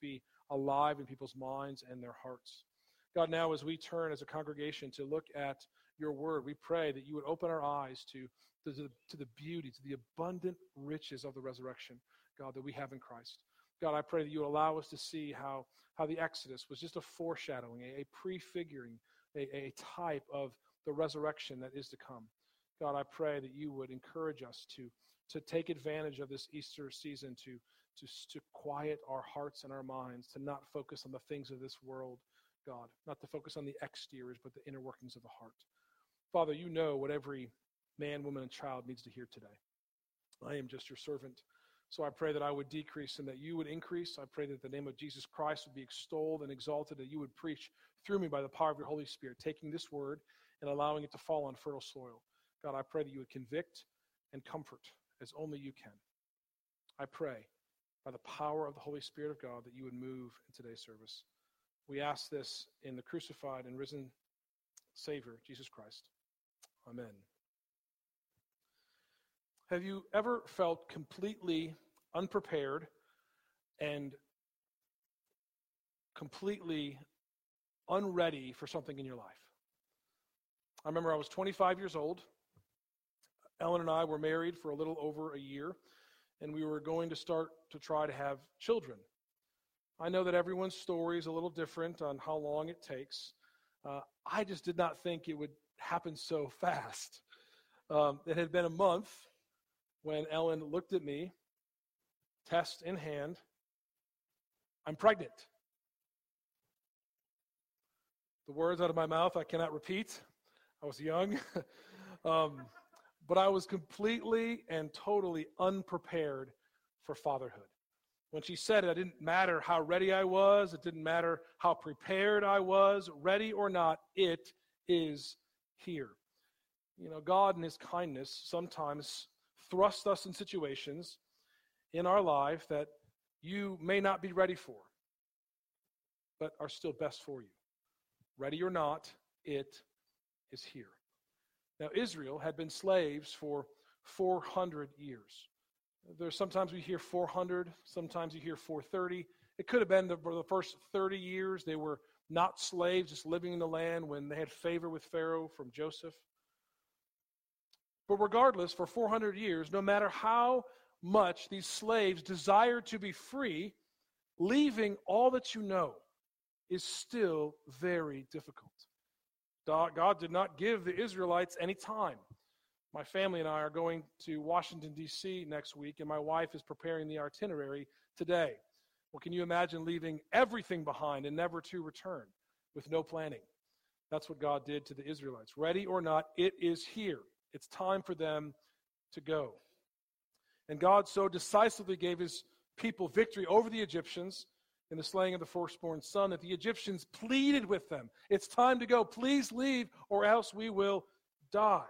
be alive in people's minds and their hearts. God, now as we turn as a congregation to look at your word, we pray that you would open our eyes to, to, the, to the beauty, to the abundant riches of the resurrection, God, that we have in Christ. God, I pray that you would allow us to see how, how the Exodus was just a foreshadowing, a, a prefiguring, a, a type of the resurrection that is to come. God, I pray that you would encourage us to, to take advantage of this Easter season to, to, to quiet our hearts and our minds, to not focus on the things of this world, God, not to focus on the exteriors, but the inner workings of the heart. Father, you know what every man, woman, and child needs to hear today. I am just your servant. So I pray that I would decrease and that you would increase. I pray that the name of Jesus Christ would be extolled and exalted, that you would preach through me by the power of your Holy Spirit, taking this word and allowing it to fall on fertile soil. God, I pray that you would convict and comfort as only you can. I pray by the power of the Holy Spirit of God that you would move in today's service. We ask this in the crucified and risen Savior, Jesus Christ. Amen. Have you ever felt completely unprepared and completely unready for something in your life? I remember I was 25 years old. Ellen and I were married for a little over a year, and we were going to start to try to have children. I know that everyone's story is a little different on how long it takes. Uh, I just did not think it would happen so fast. Um, it had been a month when Ellen looked at me, test in hand. I'm pregnant. The words out of my mouth I cannot repeat. I was young. um, but I was completely and totally unprepared for fatherhood. When she said it, it didn't matter how ready I was, it didn't matter how prepared I was, ready or not, it is here. You know, God in His kindness sometimes thrusts us in situations in our life that you may not be ready for, but are still best for you. Ready or not, it is here. Now, Israel had been slaves for 400 years. There's sometimes we hear 400, sometimes you hear 430. It could have been the, for the first 30 years they were not slaves, just living in the land when they had favor with Pharaoh from Joseph. But regardless, for 400 years, no matter how much these slaves desire to be free, leaving all that you know is still very difficult. God did not give the Israelites any time. My family and I are going to Washington, D.C. next week, and my wife is preparing the itinerary today. Well, can you imagine leaving everything behind and never to return with no planning? That's what God did to the Israelites. Ready or not, it is here. It's time for them to go. And God so decisively gave his people victory over the Egyptians in the slaying of the firstborn son that the Egyptians pleaded with them, It's time to go. Please leave, or else we will die.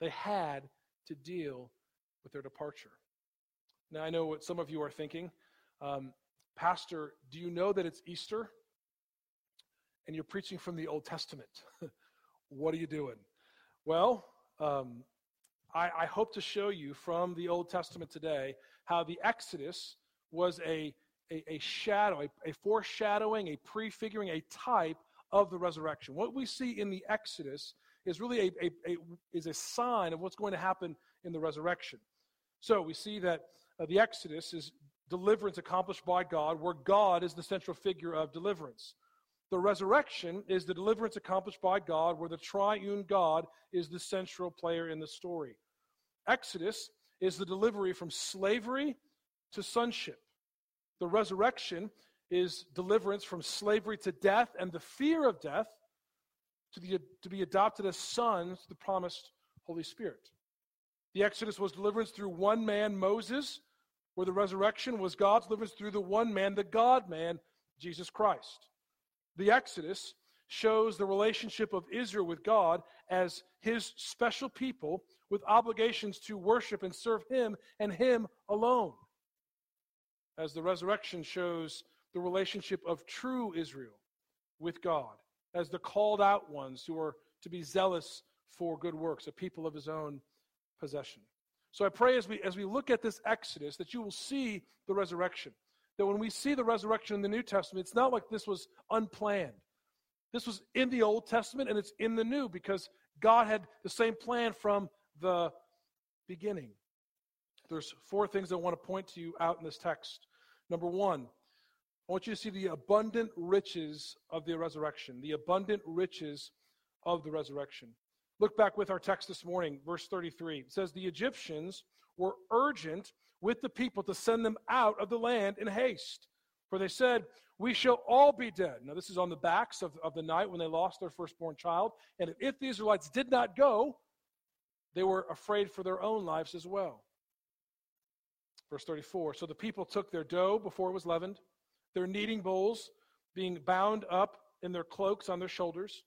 They had to deal with their departure. Now, I know what some of you are thinking. Um, Pastor, do you know that it's Easter? And you're preaching from the Old Testament. what are you doing? Well, um, I, I hope to show you from the Old Testament today how the Exodus was a a, a shadow, a, a foreshadowing, a prefiguring, a type of the resurrection. What we see in the Exodus is really a, a, a, is a sign of what's going to happen in the resurrection. So we see that uh, the Exodus is deliverance accomplished by God, where God is the central figure of deliverance. The resurrection is the deliverance accomplished by God, where the triune God is the central player in the story. Exodus is the delivery from slavery to sonship. The resurrection is deliverance from slavery to death and the fear of death to, the, to be adopted as sons, to the promised Holy Spirit. The Exodus was deliverance through one man, Moses, where the resurrection was God's deliverance through the one man, the God man, Jesus Christ. The Exodus shows the relationship of Israel with God as his special people with obligations to worship and serve him and him alone as the resurrection shows the relationship of true Israel with God, as the called out ones who are to be zealous for good works, a people of his own possession. So I pray as we as we look at this Exodus that you will see the resurrection, that when we see the resurrection in the New Testament, it's not like this was unplanned. This was in the Old Testament and it's in the New because God had the same plan from the beginning. There's four things I want to point to you out in this text. Number one, I want you to see the abundant riches of the resurrection, the abundant riches of the resurrection. Look back with our text this morning, verse 33. It says, The Egyptians were urgent with the people to send them out of the land in haste. For they said, We shall all be dead. Now, this is on the backs of, of the night when they lost their firstborn child. And if the Israelites did not go, they were afraid for their own lives as well. Verse 34 So the people took their dough before it was leavened, their kneading bowls being bound up in their cloaks on their shoulders.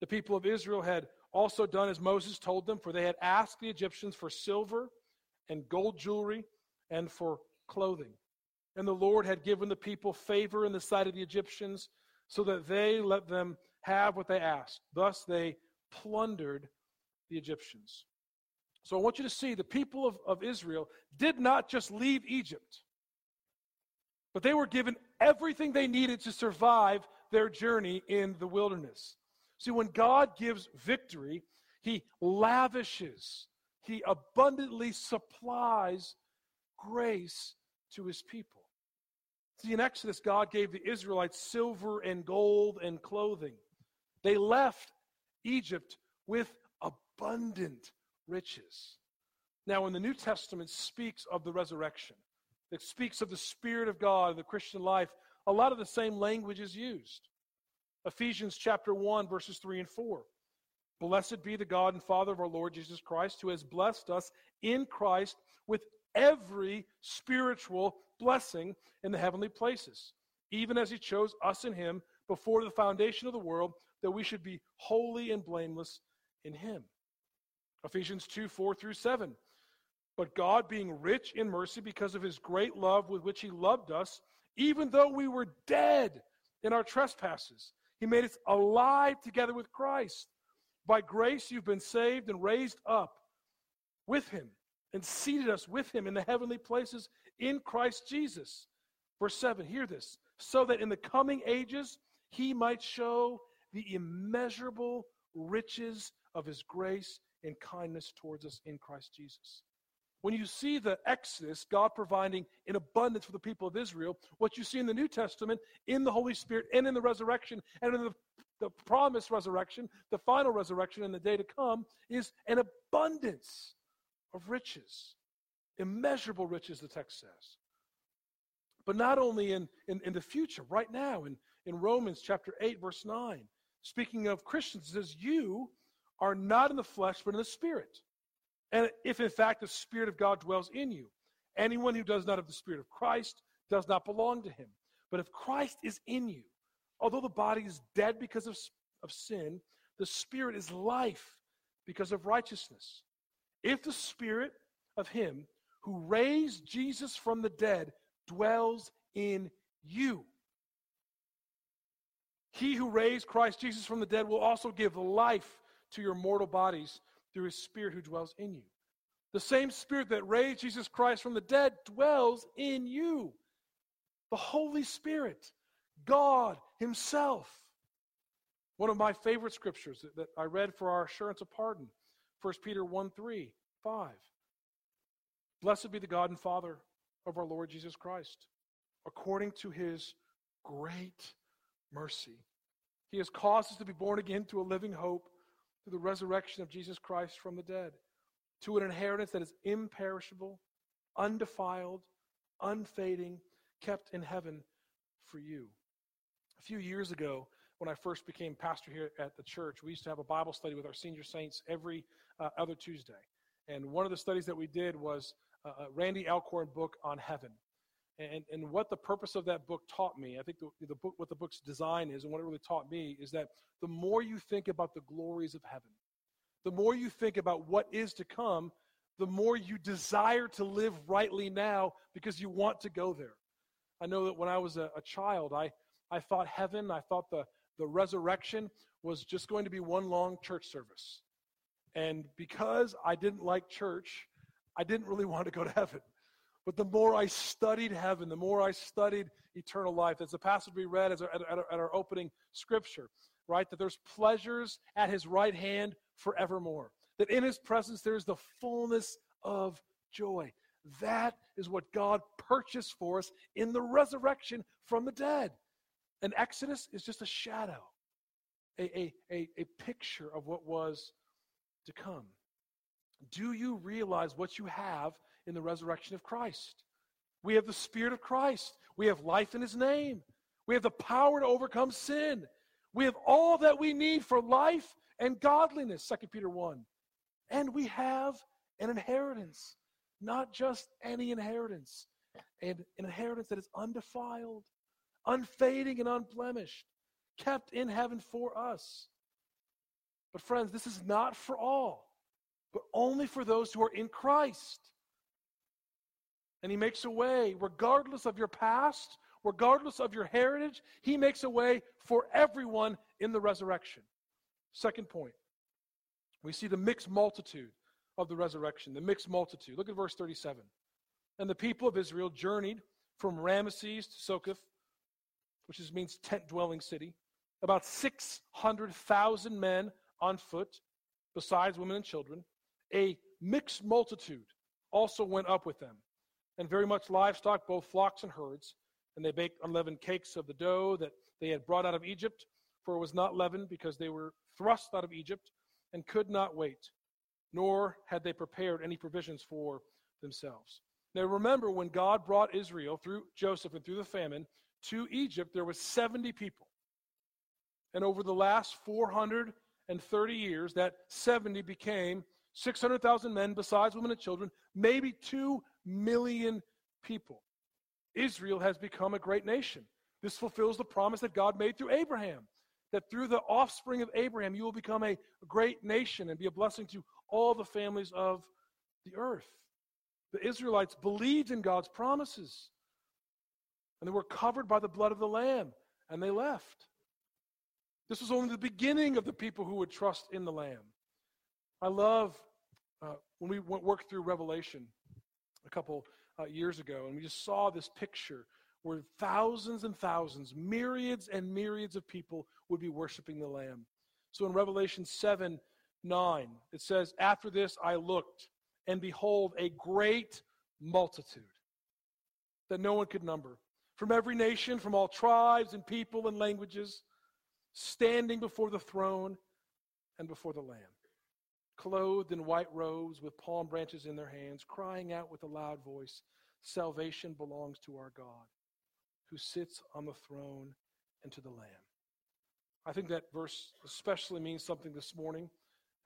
The people of Israel had also done as Moses told them, for they had asked the Egyptians for silver and gold jewelry and for clothing. And the Lord had given the people favor in the sight of the Egyptians, so that they let them have what they asked. Thus they plundered the Egyptians. So I want you to see the people of, of Israel did not just leave Egypt, but they were given everything they needed to survive their journey in the wilderness. See, when God gives victory, He lavishes, He abundantly supplies grace to His people. See, in Exodus, God gave the Israelites silver and gold and clothing. They left Egypt with abundant riches. Now, when the New Testament speaks of the resurrection, it speaks of the Spirit of God in the Christian life, a lot of the same language is used. Ephesians chapter 1, verses 3 and 4. Blessed be the God and Father of our Lord Jesus Christ, who has blessed us in Christ with every spiritual blessing in the heavenly places, even as he chose us in him before the foundation of the world, that we should be holy and blameless in him. Ephesians 2 4 through 7. But God, being rich in mercy because of his great love with which he loved us, even though we were dead in our trespasses, he made us alive together with Christ. By grace you've been saved and raised up with him and seated us with him in the heavenly places in Christ Jesus. Verse 7, hear this. So that in the coming ages he might show the immeasurable riches of his grace and kindness towards us in Christ Jesus. When you see the Exodus, God providing in abundance for the people of Israel, what you see in the New Testament, in the Holy Spirit, and in the resurrection, and in the, the promised resurrection, the final resurrection and the day to come, is an abundance of riches. Immeasurable riches, the text says. But not only in, in, in the future, right now, in, in Romans chapter 8, verse 9, speaking of Christians, says, You are not in the flesh, but in the Spirit. And if in fact the Spirit of God dwells in you, anyone who does not have the Spirit of Christ does not belong to him. But if Christ is in you, although the body is dead because of, of sin, the Spirit is life because of righteousness. If the Spirit of Him who raised Jesus from the dead dwells in you, he who raised Christ Jesus from the dead will also give life to your mortal bodies through his Spirit who dwells in you. The same Spirit that raised Jesus Christ from the dead dwells in you. The Holy Spirit, God Himself. One of my favorite scriptures that I read for our assurance of pardon 1 Peter 1 3, 5. Blessed be the God and Father of our Lord Jesus Christ, according to His great mercy. He has caused us to be born again to a living hope through the resurrection of Jesus Christ from the dead, to an inheritance that is imperishable, undefiled, unfading, kept in heaven for you. A few years ago, when I first became pastor here at the church, we used to have a Bible study with our senior saints every uh, other Tuesday. And one of the studies that we did was uh, a Randy Alcorn book on heaven. And, and what the purpose of that book taught me, I think the, the book, what the book's design is, and what it really taught me, is that the more you think about the glories of heaven, the more you think about what is to come, the more you desire to live rightly now because you want to go there. I know that when I was a, a child, I, I thought heaven, I thought the, the resurrection was just going to be one long church service. And because I didn't like church, I didn't really want to go to heaven. But the more I studied heaven, the more I studied eternal life, as the passage we read as our, at, our, at our opening scripture, right? That there's pleasures at his right hand forevermore. That in his presence there's the fullness of joy. That is what God purchased for us in the resurrection from the dead. And Exodus is just a shadow, a, a, a, a picture of what was to come. Do you realize what you have in the resurrection of Christ? We have the Spirit of Christ. We have life in His name. We have the power to overcome sin. We have all that we need for life and godliness, 2 Peter 1. And we have an inheritance, not just any inheritance, an inheritance that is undefiled, unfading, and unblemished, kept in heaven for us. But, friends, this is not for all, but only for those who are in Christ. And He makes a way, regardless of your past, regardless of your heritage, He makes a way for everyone in the resurrection. Second point, we see the mixed multitude of the resurrection, the mixed multitude. Look at verse 37. And the people of Israel journeyed from Ramesses to Succoth, which is, means tent dwelling city, about 600,000 men on foot, besides women and children. A mixed multitude also went up with them, and very much livestock, both flocks and herds. And they baked unleavened cakes of the dough that they had brought out of Egypt, for it was not leavened, because they were thrust out of Egypt and could not wait, nor had they prepared any provisions for themselves. Now remember, when God brought Israel through Joseph and through the famine to Egypt, there was 70 people. And over the last 430 years, that 70 became 600,000 men, besides women and children, maybe 2 million people. Israel has become a great nation. This fulfills the promise that God made through Abraham that through the offspring of Abraham, you will become a great nation and be a blessing to all the families of the earth. The Israelites believed in God's promises, and they were covered by the blood of the Lamb, and they left. This was only the beginning of the people who would trust in the Lamb. I love uh, when we went, worked through Revelation a couple uh, years ago, and we just saw this picture where thousands and thousands, myriads and myriads of people would be worshiping the Lamb. So in Revelation 7 9, it says, After this I looked, and behold, a great multitude that no one could number, from every nation, from all tribes and people and languages, standing before the throne and before the Lamb, clothed in white robes with palm branches in their hands, crying out with a loud voice, Salvation belongs to our God who sits on the throne and to the Lamb. I think that verse especially means something this morning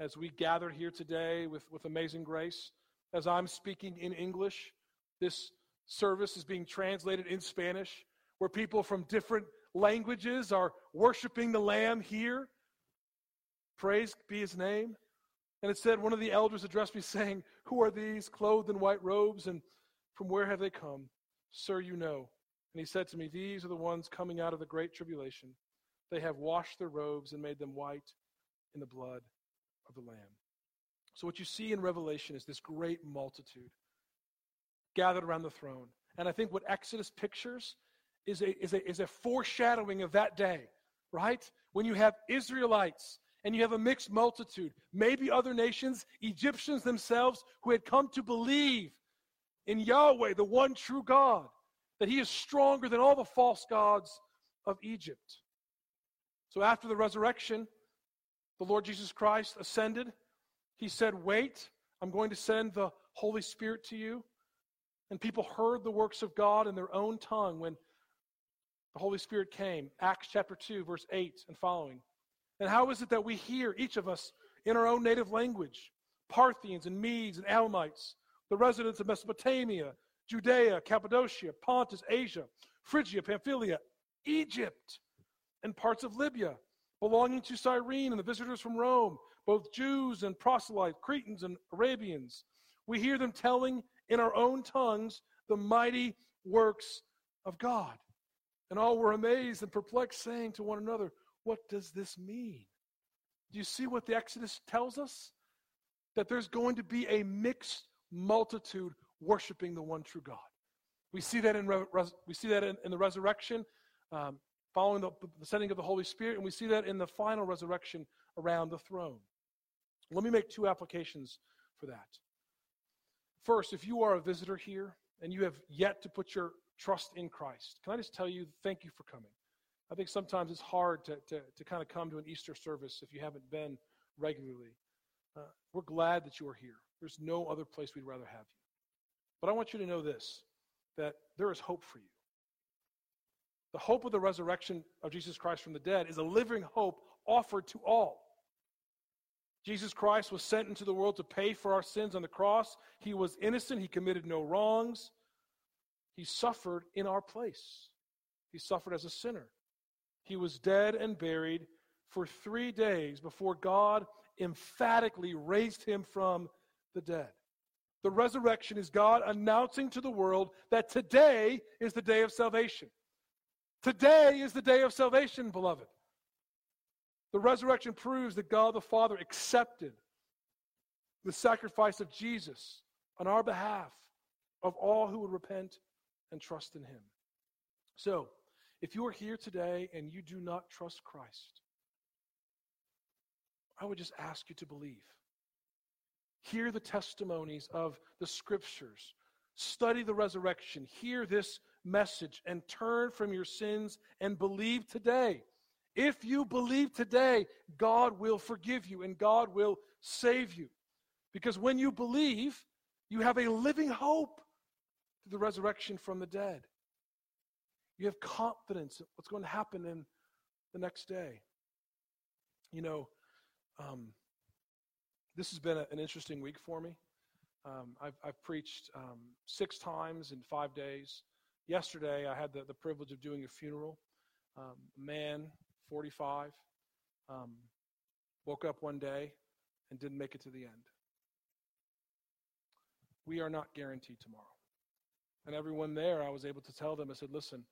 as we gather here today with, with amazing grace. As I'm speaking in English, this service is being translated in Spanish, where people from different languages are worshiping the Lamb here. Praise be his name. And it said, one of the elders addressed me saying, Who are these clothed in white robes, and from where have they come? Sir, you know. And he said to me, These are the ones coming out of the great tribulation. They have washed their robes and made them white in the blood of the Lamb. So, what you see in Revelation is this great multitude gathered around the throne. And I think what Exodus pictures is a, is a, is a foreshadowing of that day, right? When you have Israelites and you have a mixed multitude, maybe other nations, Egyptians themselves, who had come to believe in Yahweh, the one true God that he is stronger than all the false gods of Egypt. So after the resurrection, the Lord Jesus Christ ascended. He said, Wait, I'm going to send the Holy Spirit to you. And people heard the works of God in their own tongue when the Holy Spirit came. Acts chapter 2, verse 8 and following. And how is it that we hear, each of us, in our own native language? Parthians and Medes and Elamites, the residents of Mesopotamia, Judea, Cappadocia, Pontus, Asia, Phrygia, Pamphylia, Egypt, and parts of Libya, belonging to Cyrene and the visitors from Rome, both Jews and proselytes, Cretans and Arabians. We hear them telling in our own tongues the mighty works of God. And all were amazed and perplexed, saying to one another, What does this mean? Do you see what the Exodus tells us? That there's going to be a mixed multitude worshiping the one true God. We see that in, we see that in, in the resurrection, um, following the, the sending of the Holy Spirit, and we see that in the final resurrection around the throne. Let me make two applications for that. First, if you are a visitor here and you have yet to put your trust in Christ, can I just tell you, thank you for coming. I think sometimes it's hard to, to, to kind of come to an Easter service if you haven't been regularly. Uh, we're glad that you are here. There's no other place we'd rather have you. But I want you to know this that there is hope for you. The hope of the resurrection of Jesus Christ from the dead is a living hope offered to all. Jesus Christ was sent into the world to pay for our sins on the cross. He was innocent, he committed no wrongs. He suffered in our place. He suffered as a sinner. He was dead and buried for three days before God emphatically raised him from the dead. The resurrection is God announcing to the world that today is the day of salvation. Today is the day of salvation, beloved. The resurrection proves that God the Father accepted the sacrifice of Jesus on our behalf of all who would repent and trust in him. So, if you are here today and you do not trust Christ, I would just ask you to believe. Hear the testimonies of the scriptures. Study the resurrection. Hear this message and turn from your sins and believe today. If you believe today, God will forgive you and God will save you. Because when you believe, you have a living hope to the resurrection from the dead. You have confidence in what's going to happen in the next day. You know, um, this has been a, an interesting week for me. Um, I've, I've, preached um, six times in five days. Yesterday, I had the, the privilege of doing a funeral. Um, a man, 45, um, woke up one day and didn't make it to the end. We are not guaranteed tomorrow. And everyone there, I was able to tell them, I said, listen,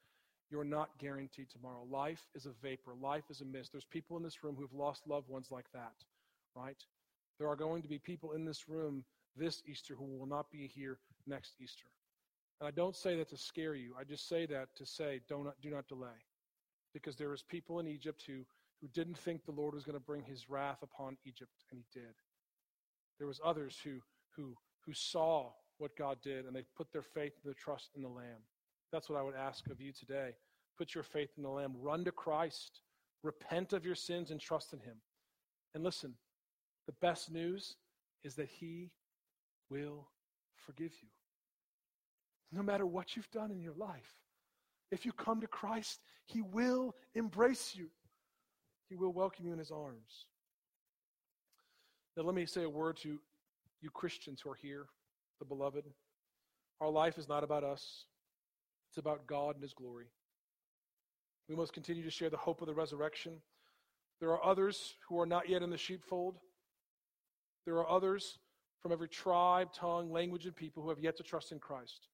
you're not guaranteed tomorrow. Life is a vapor, life is a mist. There's people in this room who've lost loved ones like that, right? There are going to be people in this room this Easter who will not be here next Easter. And I don't say that to scare you. I just say that to say, don't, do not delay. Because there was people in Egypt who, who didn't think the Lord was going to bring his wrath upon Egypt, and he did. There was others who, who, who saw what God did, and they put their faith and their trust in the Lamb. That's what I would ask of you today. Put your faith in the Lamb. Run to Christ. Repent of your sins and trust in him. And listen, the best news is that He will forgive you. No matter what you've done in your life, if you come to Christ, He will embrace you, He will welcome you in His arms. Now, let me say a word to you Christians who are here, the beloved. Our life is not about us, it's about God and His glory. We must continue to share the hope of the resurrection. There are others who are not yet in the sheepfold. There are others from every tribe, tongue, language, and people who have yet to trust in Christ.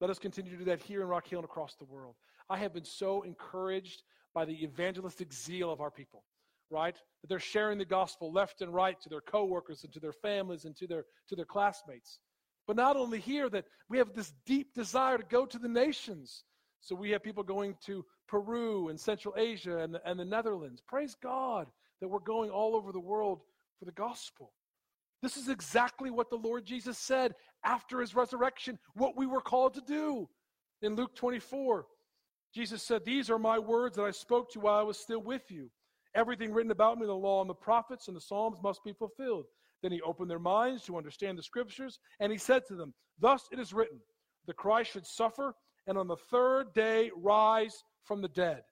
Let us continue to do that here in Rock Hill and across the world. I have been so encouraged by the evangelistic zeal of our people, right? That they're sharing the gospel left and right to their coworkers and to their families and to their, to their classmates. But not only here, that we have this deep desire to go to the nations. So we have people going to Peru and Central Asia and the, and the Netherlands. Praise God that we're going all over the world for the gospel. This is exactly what the Lord Jesus said after his resurrection, what we were called to do. In Luke 24, Jesus said, These are my words that I spoke to you while I was still with you. Everything written about me, in the law and the prophets and the Psalms must be fulfilled. Then he opened their minds to understand the scriptures, and he said to them, Thus it is written, the Christ should suffer and on the third day rise from the dead.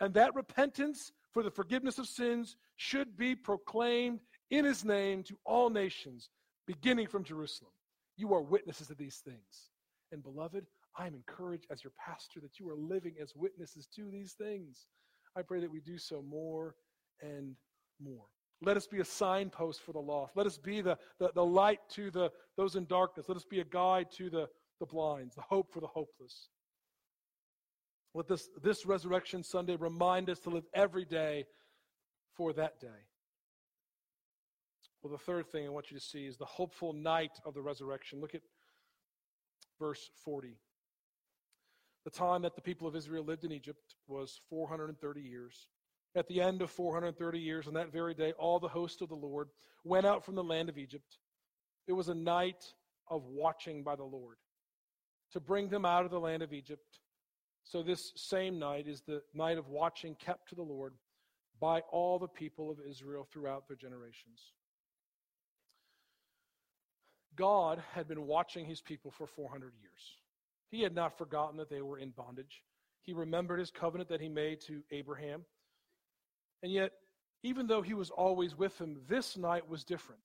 And that repentance for the forgiveness of sins should be proclaimed in his name to all nations, beginning from Jerusalem. You are witnesses of these things. And beloved, I am encouraged as your pastor that you are living as witnesses to these things. I pray that we do so more and more. Let us be a signpost for the lost. Let us be the, the, the light to the, those in darkness. Let us be a guide to the, the blinds, the hope for the hopeless. Let this, this Resurrection Sunday remind us to live every day for that day. Well, the third thing I want you to see is the hopeful night of the resurrection. Look at verse 40. The time that the people of Israel lived in Egypt was 430 years. At the end of 430 years, on that very day, all the host of the Lord went out from the land of Egypt. It was a night of watching by the Lord to bring them out of the land of Egypt. So, this same night is the night of watching kept to the Lord by all the people of Israel throughout their generations. God had been watching his people for 400 years. He had not forgotten that they were in bondage. He remembered his covenant that he made to Abraham. And yet, even though he was always with them, this night was different.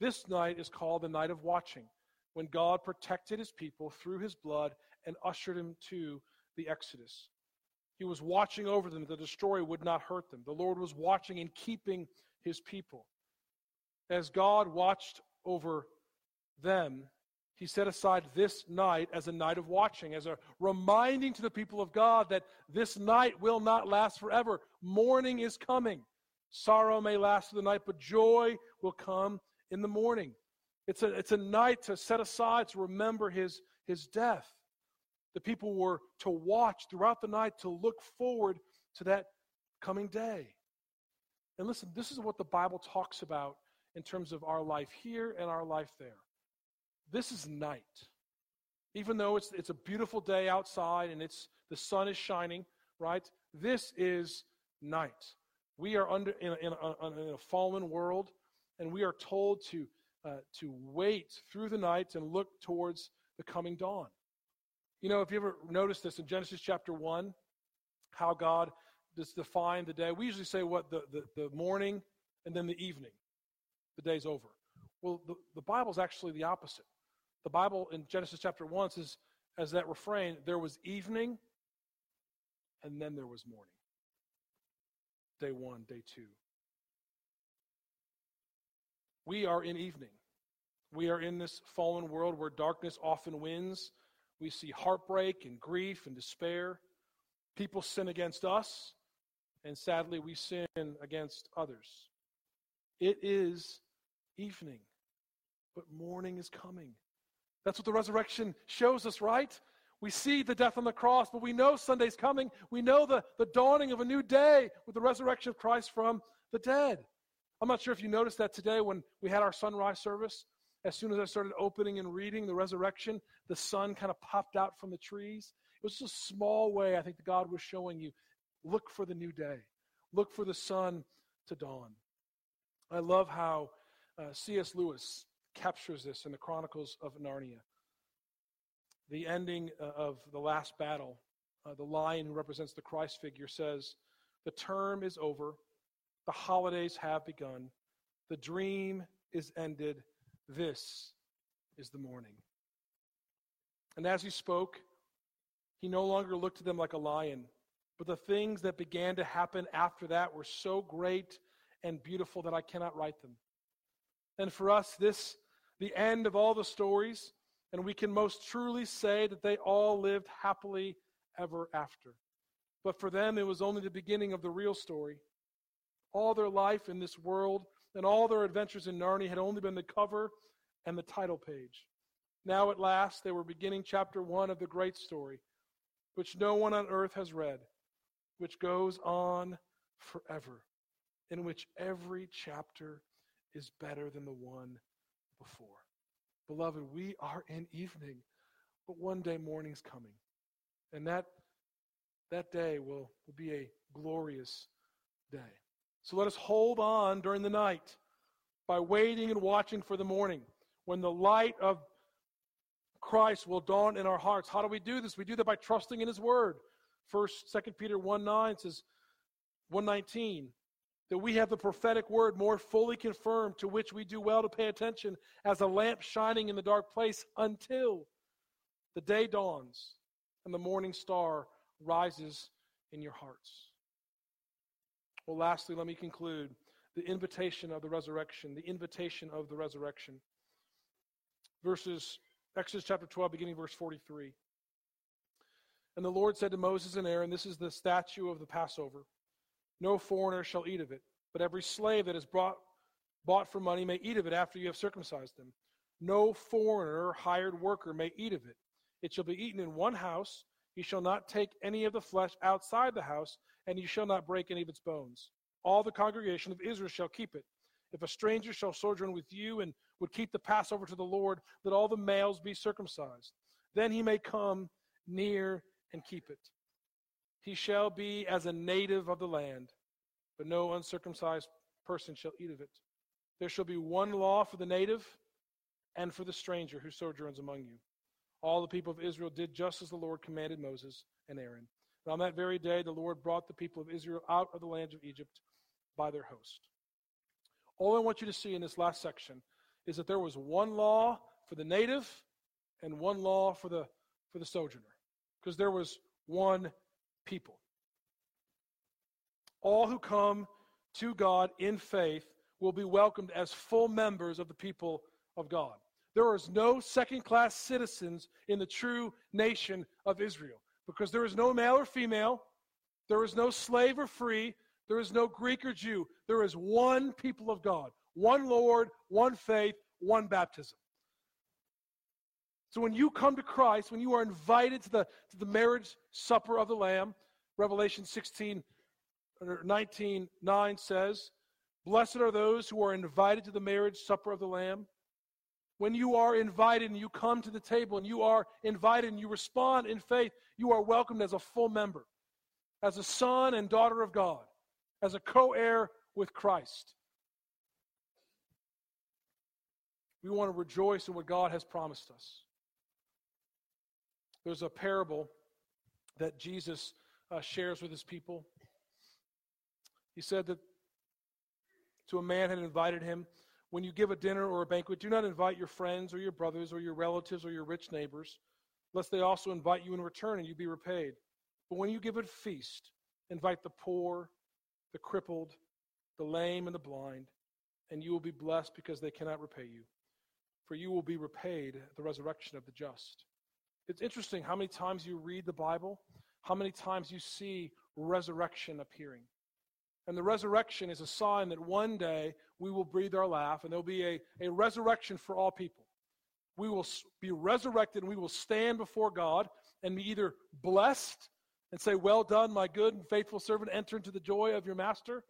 This night is called the night of watching, when God protected his people through his blood and ushered him to the Exodus. He was watching over them the destroyer would not hurt them. The Lord was watching and keeping his people. As God watched over them, he set aside this night as a night of watching, as a reminding to the people of God that this night will not last forever. Morning is coming. Sorrow may last through the night, but joy will come in the morning. It's a, it's a night to set aside to remember his, his death. The people were to watch throughout the night to look forward to that coming day. And listen, this is what the Bible talks about in terms of our life here and our life there. This is night. Even though it's, it's a beautiful day outside and it's, the sun is shining, right? This is night. We are under in a, in a, in a fallen world, and we are told to, uh, to wait through the night and look towards the coming dawn. You know, if you ever noticed this in Genesis chapter 1, how God does define the day, we usually say what the, the, the morning and then the evening. The day's over. Well, the, the Bible's actually the opposite. The Bible in Genesis chapter 1 says, as that refrain, there was evening and then there was morning. Day one, day two. We are in evening. We are in this fallen world where darkness often wins. We see heartbreak and grief and despair. People sin against us, and sadly, we sin against others. It is evening, but morning is coming. That's what the resurrection shows us, right? We see the death on the cross, but we know Sunday's coming. We know the, the dawning of a new day with the resurrection of Christ from the dead. I'm not sure if you noticed that today when we had our sunrise service. As soon as I started opening and reading the resurrection, the sun kind of popped out from the trees. It was just a small way, I think, that God was showing you look for the new day, look for the sun to dawn. I love how uh, C.S. Lewis captures this in the Chronicles of Narnia. The ending uh, of the last battle, uh, the lion who represents the Christ figure says, The term is over, the holidays have begun, the dream is ended, this is the morning. And as he spoke, he no longer looked at them like a lion, but the things that began to happen after that were so great and beautiful that I cannot write them. And for us, this the end of all the stories, and we can most truly say that they all lived happily ever after. But for them, it was only the beginning of the real story. All their life in this world and all their adventures in Narnia had only been the cover and the title page. Now, at last, they were beginning chapter one of the great story, which no one on earth has read, which goes on forever, in which every chapter is better than the one before. Beloved, we are in evening, but one day morning's coming. And that, that day will, will be a glorious day. So let us hold on during the night by waiting and watching for the morning when the light of Christ will dawn in our hearts. How do we do this? We do that by trusting in his word. First, Second Peter 1 9 says 119 that we have the prophetic word more fully confirmed, to which we do well to pay attention as a lamp shining in the dark place until the day dawns and the morning star rises in your hearts. Well, lastly, let me conclude the invitation of the resurrection, the invitation of the resurrection. Verses, Exodus chapter 12, beginning verse 43. And the Lord said to Moses and Aaron, This is the statue of the Passover. No foreigner shall eat of it, but every slave that is brought, bought for money may eat of it after you have circumcised them. No foreigner or hired worker may eat of it. It shall be eaten in one house. You shall not take any of the flesh outside the house, and you shall not break any of its bones. All the congregation of Israel shall keep it. If a stranger shall sojourn with you and would keep the Passover to the Lord, let all the males be circumcised. Then he may come near and keep it. He shall be as a native of the land, but no uncircumcised person shall eat of it. There shall be one law for the native and for the stranger who sojourns among you. All the people of Israel did just as the Lord commanded Moses and Aaron. And on that very day, the Lord brought the people of Israel out of the land of Egypt by their host. All I want you to see in this last section is that there was one law for the native and one law for the, for the sojourner, because there was one people. All who come to God in faith will be welcomed as full members of the people of God. There is no second class citizens in the true nation of Israel because there is no male or female, there is no slave or free, there is no Greek or Jew. There is one people of God, one Lord, one faith, one baptism. So when you come to Christ, when you are invited to the, to the marriage supper of the Lamb, Revelation 16 or 19 9 says, Blessed are those who are invited to the marriage supper of the Lamb. When you are invited and you come to the table and you are invited and you respond in faith, you are welcomed as a full member, as a son and daughter of God, as a co heir with Christ. We want to rejoice in what God has promised us. There's a parable that Jesus uh, shares with his people. He said that to a man had invited him, when you give a dinner or a banquet, do not invite your friends or your brothers or your relatives or your rich neighbors, lest they also invite you in return and you be repaid. But when you give a feast, invite the poor, the crippled, the lame, and the blind, and you will be blessed because they cannot repay you. For you will be repaid at the resurrection of the just. It's interesting how many times you read the Bible, how many times you see resurrection appearing. And the resurrection is a sign that one day we will breathe our laugh and there'll be a, a resurrection for all people. We will be resurrected and we will stand before God and be either blessed and say, Well done, my good and faithful servant, enter into the joy of your master,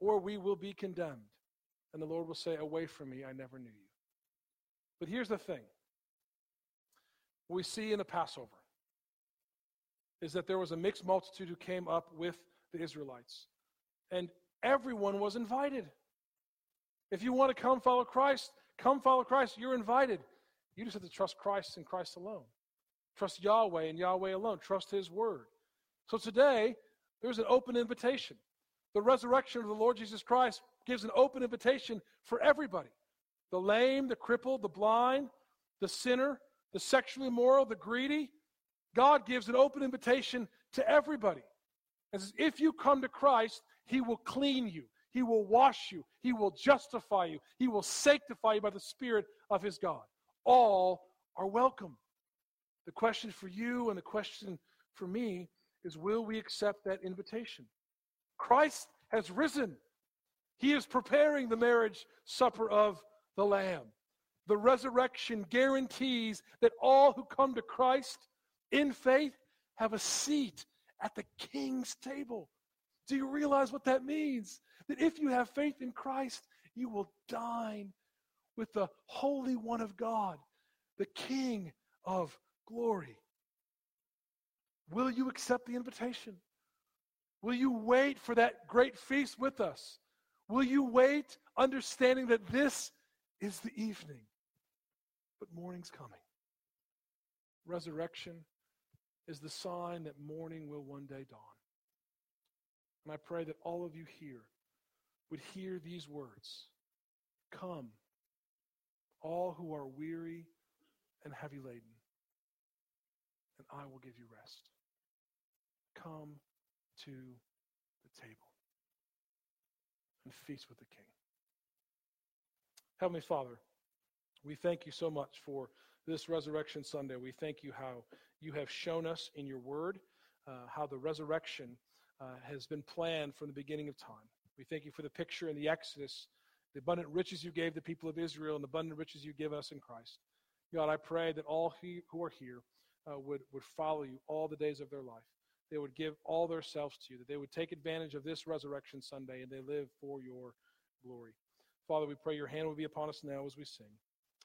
or we will be condemned. And the Lord will say, Away from me, I never knew you. But here's the thing we see in the Passover is that there was a mixed multitude who came up with the Israelites and everyone was invited. If you want to come follow Christ, come follow Christ. You're invited. You just have to trust Christ and Christ alone. Trust Yahweh and Yahweh alone. Trust His word. So today, there's an open invitation. The resurrection of the Lord Jesus Christ gives an open invitation for everybody the lame, the crippled, the blind, the sinner, the sexually immoral, the greedy. God gives an open invitation to everybody. As if you come to Christ, he will clean you. He will wash you. He will justify you. He will sanctify you by the Spirit of His God. All are welcome. The question for you and the question for me is will we accept that invitation? Christ has risen. He is preparing the marriage supper of the Lamb. The resurrection guarantees that all who come to Christ in faith have a seat at the king's table. Do you realize what that means? That if you have faith in Christ, you will dine with the Holy One of God, the King of glory. Will you accept the invitation? Will you wait for that great feast with us? Will you wait understanding that this is the evening, but morning's coming? Resurrection is the sign that morning will one day dawn. And I pray that all of you here would hear these words Come, all who are weary and heavy laden, and I will give you rest. Come to the table and feast with the King. Heavenly Father, we thank you so much for this Resurrection Sunday. We thank you how you have shown us in your word uh, how the resurrection uh, has been planned from the beginning of time. We thank you for the picture in the Exodus, the abundant riches you gave the people of Israel, and the abundant riches you give us in Christ. God, I pray that all who are here uh, would, would follow you all the days of their life. They would give all their selves to you, that they would take advantage of this resurrection Sunday and they live for your glory. Father, we pray your hand will be upon us now as we sing.